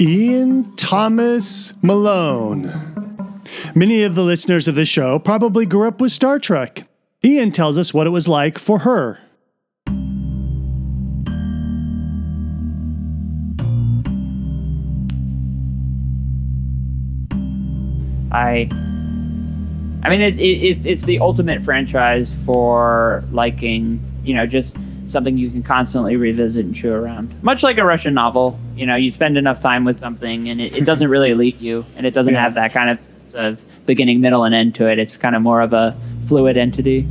Ian Thomas Malone. Many of the listeners of this show probably grew up with Star Trek. Ian tells us what it was like for her. I I mean, it, it, it's it's the ultimate franchise for liking, you know, just something you can constantly revisit and chew around. Much like a Russian novel, you know, you spend enough time with something and it, it doesn't really leave you, and it doesn't Yeah. have that kind of sense of beginning, middle, and end to it. It's kind of more of a fluid entity.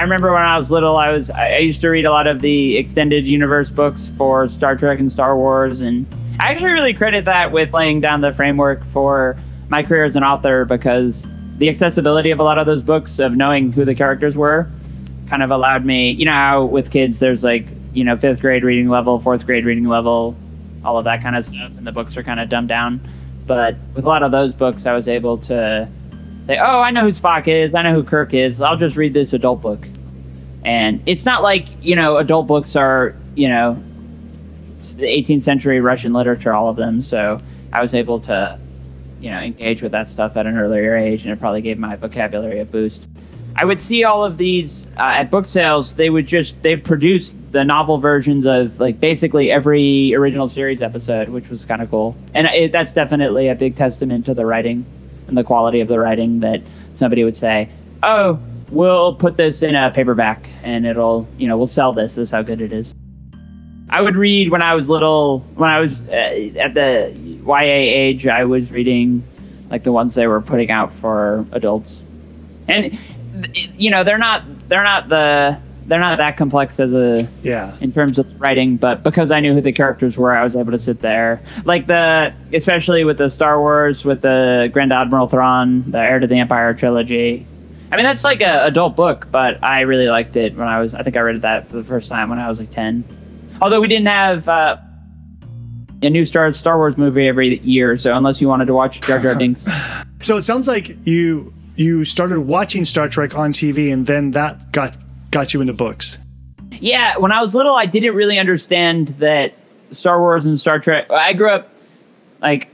I remember when I was little, I was I used to read a lot of the extended universe books for Star Trek and Star Wars, and I actually really credit that with laying down the framework for my career as an author because the accessibility of a lot of those books of knowing who the characters were kind of allowed me. You know how with kids there's like you know fifth grade reading level, fourth grade reading level, all of that kind of stuff, and the books are kind of dumbed down. But with a lot of those books, I was able to say, "Oh, I know who Spock is. I know who Kirk is. I'll just read this adult book." And it's not like you know adult books are you know the 18th century Russian literature, all of them. So I was able to you know engage with that stuff at an earlier age, and it probably gave my vocabulary a boost. I would see all of these uh, at book sales. They would just they produced the novel versions of like basically every original series episode, which was kind of cool. And it, that's definitely a big testament to the writing and the quality of the writing that somebody would say, "Oh, we'll put this in a paperback and it'll you know we'll sell this. This is how good it is." I would read when I was little. When I was uh, at the YA age, I was reading like the ones they were putting out for adults, and you know they're not they're not the they're not that complex as a Yeah. in terms of writing, but because I knew who the characters were, I was able to sit there. Like the, especially with the Star Wars, with the Grand Admiral Thrawn, the Heir to the Empire trilogy. I mean, that's like a adult book, but I really liked it when I was. I think I read that for the first time when I was like ten. Although we didn't have uh, a new Star Star Wars movie every year, so unless you wanted to watch Jar Jar Binks, So it sounds like you you started watching Star Trek on TV and then that got got you into books. Yeah, when I was little, I didn't really understand that Star Wars and Star Trek. I grew up like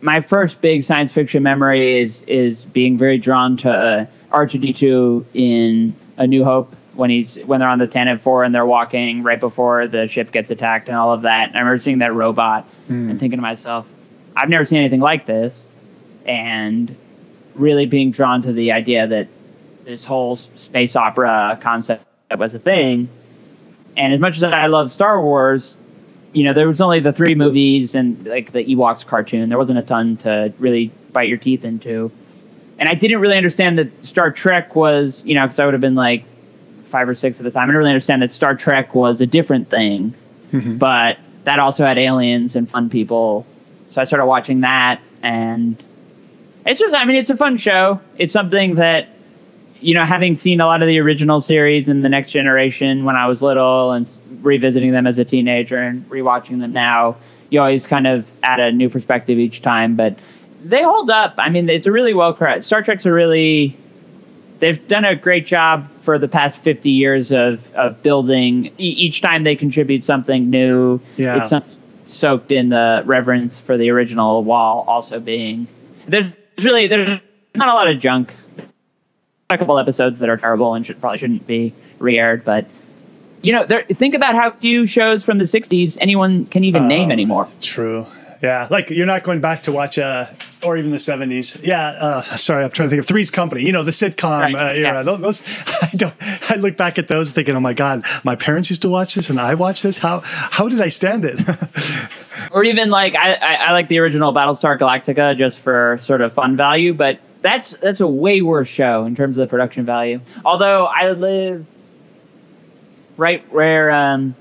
my first big science fiction memory is is being very drawn to uh, R2D2 in A New Hope when he's when they're on the Tantive Four and they're walking right before the ship gets attacked and all of that. And I remember seeing that robot and thinking to myself, I've never seen anything like this, and really being drawn to the idea that this whole space opera concept was a thing. And as much as I love Star Wars, you know, there was only the three movies and like the Ewoks cartoon. There wasn't a ton to really bite your teeth into. And I didn't really understand that Star Trek was, you know, because I would have been like five or six at the time. I didn't really understand that Star Trek was a different thing, mm-hmm. but that also had aliens and fun people. So I started watching that, and it's just, I mean, it's a fun show. It's something that you know, having seen a lot of the original series and the next generation when I was little and revisiting them as a teenager and rewatching them now, you always kind of add a new perspective each time. But they hold up. I mean, it's a really well crafted. Star Trek's a really they've done a great job for the past 50 years of, of building e- each time they contribute something new Yeah. it's some, soaked in the reverence for the original while also being there's really there's not a lot of junk a couple episodes that are terrible and should probably shouldn't be re-aired but you know there, think about how few shows from the 60s anyone can even name Oh. anymore True. Yeah, like you're not going back to watch, uh, or even the '70s. Yeah, uh, sorry, I'm trying to think of Three's Company. You know, the sitcom Right, uh, era. yeah. Those, those, I don't. I look back at those thinking, oh my god, my parents used to watch this, and I watched this. How how did I stand it? or even like I, I, I like the original Battlestar Galactica just for sort of fun value, but that's that's a way worse show in terms of the production value. Although I live right where um,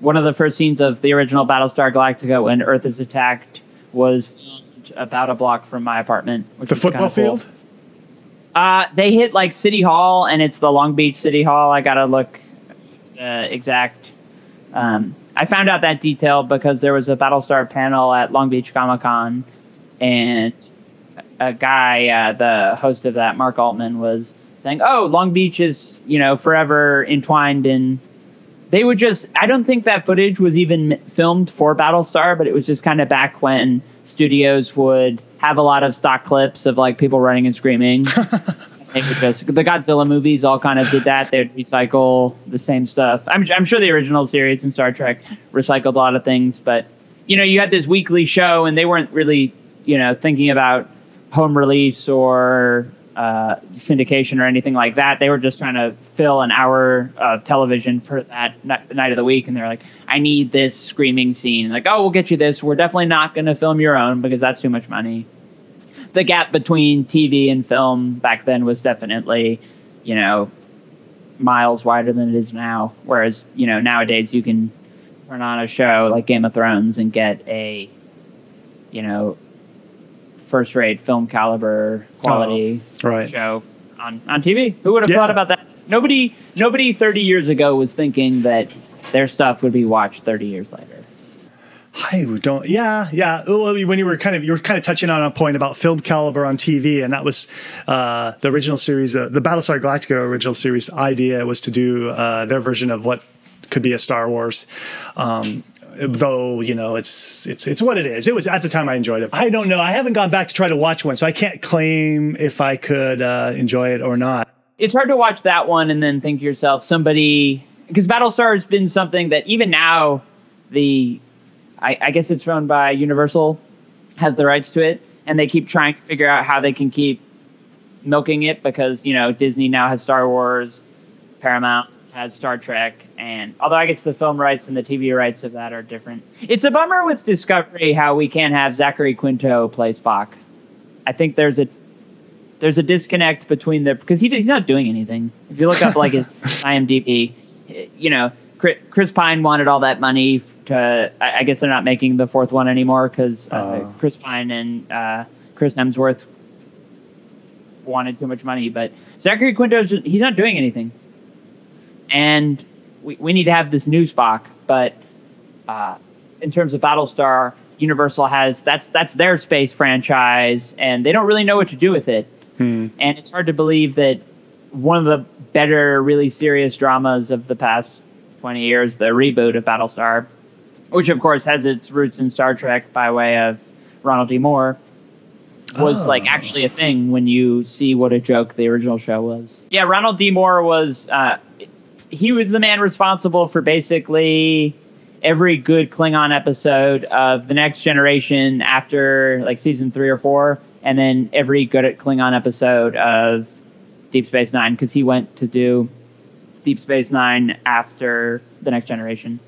one of the first scenes of the original Battlestar Galactica when Earth is attacked was filmed about a block from my apartment. The football cool. field. Uh, they hit like City Hall, and it's the Long Beach City Hall. I gotta look uh, exact. Um, I found out that detail because there was a Battlestar panel at Long Beach Comic Con, and a guy, uh, the host of that, Mark Altman, was saying, "Oh, Long Beach is you know forever entwined in." They would just. I don't think that footage was even filmed for Battlestar, but it was just kind of back when studios would have a lot of stock clips of like people running and screaming. they would just the Godzilla movies all kind of did that. They would recycle the same stuff. I'm I'm sure the original series in Star Trek recycled a lot of things, but you know you had this weekly show and they weren't really you know thinking about home release or uh, syndication or anything like that. They were just trying to fill an hour of television for that night of the week, and they're like, "I need this screaming scene." Like, "Oh, we'll get you this. We're definitely not going to film your own because that's too much money." The gap between TV and film back then was definitely, you know, miles wider than it is now. Whereas, you know, nowadays you can turn on a show like Game of Thrones and get a, you know, first rate film caliber quality oh, right. show on, on TV. Who would have Yeah. thought about that? Nobody nobody 30 years ago was thinking that their stuff would be watched 30 years later. I don't. Yeah, yeah. Well, When you were kind of you were kind of touching on a point about film caliber on TV, and that was uh, the original series, uh, the Battlestar Galactica original series idea was to do uh, their version of what could be a Star Wars. Um, though you know it's it's it's what it is. It was at the time I enjoyed it. I don't know. I haven't gone back to try to watch one, so I can't claim if I could uh, enjoy it or not. It's hard to watch that one and then think to yourself, somebody because Battlestar has been something that even now the I, I guess it's run by Universal has the rights to it, and they keep trying to figure out how they can keep milking it because you know Disney now has Star Wars, Paramount has Star Trek, and although I guess the film rights and the TV rights of that are different, it's a bummer with Discovery how we can't have Zachary Quinto play Spock. I think there's a there's a disconnect between the because he, he's not doing anything. If you look up like his IMDb, you know Chris, Chris Pine wanted all that money to. I, guess they're not making the fourth one anymore because uh, Oh. Chris Pine and uh, Chris Hemsworth wanted too much money. But Zachary Quinto, he's not doing anything, and we we need to have this new Spock. But uh, in terms of Battlestar, Universal has that's that's their space franchise, and they don't really know what to do with it. And it's hard to believe that one of the better, really serious dramas of the past 20 years, the reboot of Battlestar, which of course has its roots in Star Trek by way of Ronald D. Moore, was Oh. like actually a thing when you see what a joke the original show was. Yeah, Ronald D. Moore was, uh, he was the man responsible for basically every good Klingon episode of the next generation after like season three or four, and then every good Klingon episode of Deep Space Nine because he went to do Deep Space Nine after the next generation.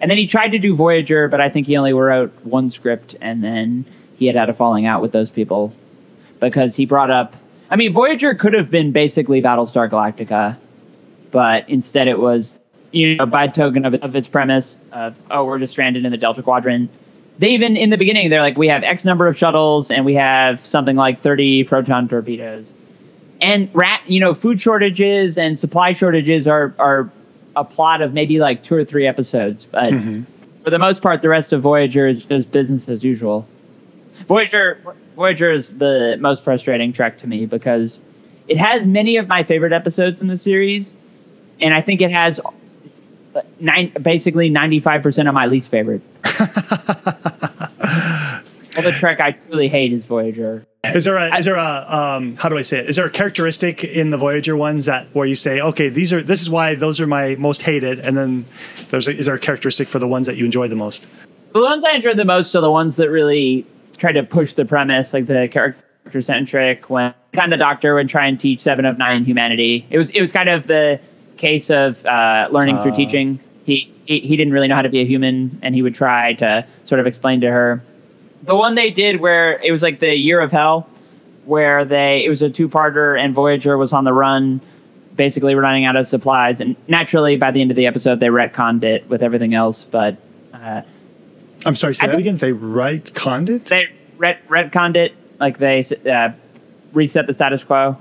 And then he tried to do Voyager, but I think he only wrote one script, and then he had had a falling out with those people because he brought up. I mean, Voyager could have been basically Battlestar Galactica, but instead it was, you know, by token of, of its premise of, oh, we're just stranded in the Delta Quadrant. They even, in the beginning, they're like, we have X number of shuttles, and we have something like 30 proton torpedoes. And rat you know food shortages and supply shortages are are a plot of maybe like two or three episodes but mm-hmm. for the most part the rest of voyager is just business as usual. Voyager voyager is the most frustrating trek to me because it has many of my favorite episodes in the series and i think it has uh, nine, basically 95% of my least favorite well, the trek i truly hate is voyager Is there a is there a um, how do I say it? Is there a characteristic in the Voyager ones that where you say, okay, these are this is why those are my most hated, and then there's a, is there a characteristic for the ones that you enjoy the most? The ones I enjoyed the most are the ones that really try to push the premise, like the character centric. When kind of the Doctor would try and teach Seven of Nine humanity, it was it was kind of the case of uh, learning through Uh. teaching. He, he he didn't really know how to be a human, and he would try to sort of explain to her. The one they did where it was like the Year of Hell, where they it was a two parter, and Voyager was on the run, basically running out of supplies, and naturally by the end of the episode they retconned it with everything else, but. Uh, I'm sorry, say I that again. They write Condit. they ret- retconned it, like they uh, reset the status quo.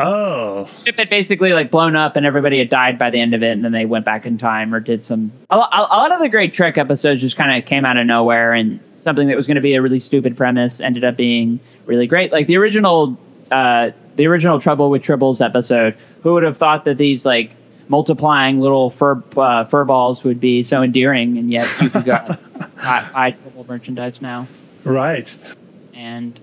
Oh, ship had basically like blown up and everybody had died by the end of it, and then they went back in time or did some. A, a lot of the great Trek episodes just kind of came out of nowhere, and something that was going to be a really stupid premise ended up being really great. Like the original, uh, the original Trouble with Tribbles episode. Who would have thought that these like multiplying little fur uh, fur balls would be so endearing, and yet you could go buy, buy Tribble merchandise now. right. And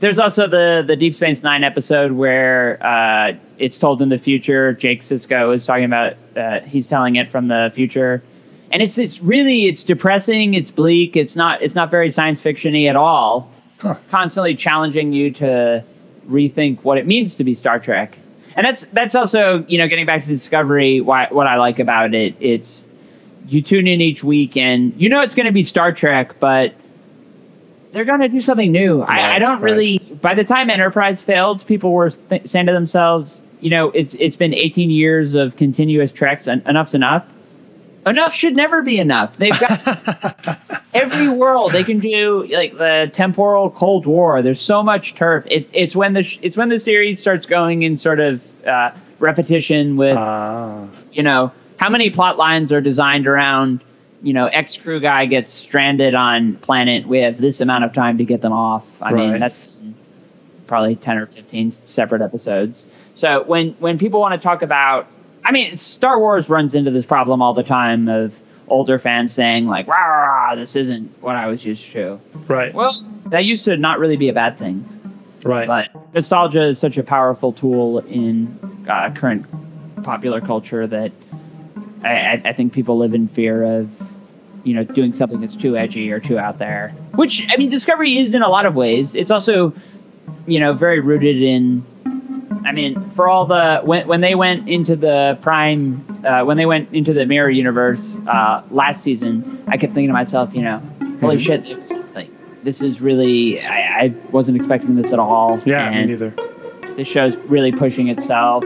there's also the the Deep Space Nine episode where uh, it's told in the future. Jake Sisko is talking about. Uh, he's telling it from the future, and it's it's really it's depressing. It's bleak. It's not it's not very science fictiony at all. Huh. Constantly challenging you to rethink what it means to be Star Trek. And that's that's also you know getting back to Discovery. Why what I like about it. It's you tune in each week and you know it's going to be Star Trek, but they're going to do something new. I, I don't really. By the time Enterprise failed, people were th- saying to themselves, you know, it's it's been 18 years of continuous treks, and enough's enough. Enough should never be enough. They've got every world they can do, like the temporal Cold War. There's so much turf. It's it's when the sh- it's when the series starts going in sort of uh, repetition with Ah, you know, how many plot lines are designed around, you know, ex crew guy gets stranded on planet. We have this amount of time to get them off. I Right. mean, that's probably ten or fifteen separate episodes. So when when people want to talk about, I mean, Star Wars runs into this problem all the time of older fans saying like, "Rah, rah, rah, this isn't what I was used to." right. Well, that used to not really be a bad thing. right. But nostalgia is such a powerful tool in uh, current popular culture that I- I think people live in fear of, you know, doing something that's too edgy or too out there. Which I mean, Discovery is in a lot of ways. It's also, you know, very rooted in. I mean, for all the when when they went into the Prime, uh, when they went into the Mirror Universe uh, last season, I kept thinking to myself, you know, holy Mhm. shit, if, like this is really I, I wasn't expecting this at all. yeah, me and neither. This show's really pushing itself.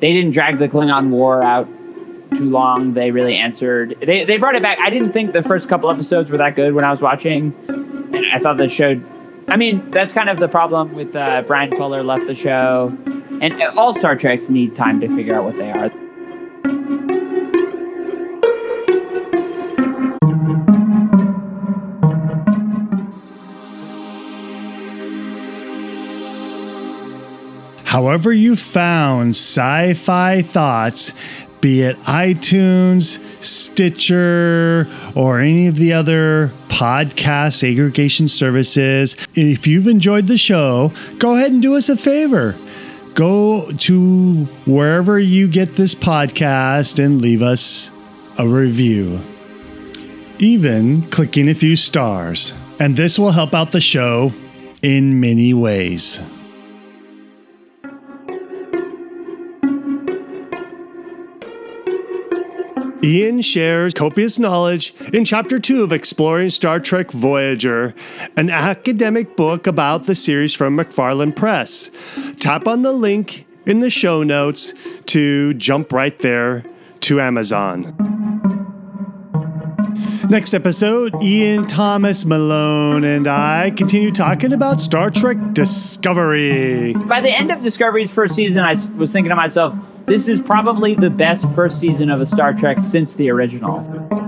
They didn't drag the Klingon War out too long. They really answered. They they brought it back. I didn't think the first couple episodes were that good when I was watching, and I thought the show. I mean, that's kind of the problem with uh, Bryan Fuller left the show, and all Star Treks need time to figure out what they are. However, you found sci fi thoughts, be it iTunes, Stitcher, or any of the other podcast aggregation services, if you've enjoyed the show, go ahead and do us a favor. Go to wherever you get this podcast and leave us a review, even clicking a few stars. And this will help out the show in many ways. Ian shares copious knowledge in Chapter 2 of Exploring Star Trek Voyager, an academic book about the series from McFarland Press. Tap on the link in the show notes to jump right there to Amazon. Next episode, Ian Thomas Malone and I continue talking about Star Trek Discovery. By the end of Discovery's first season, I was thinking to myself, this is probably the best first season of a Star Trek since the original.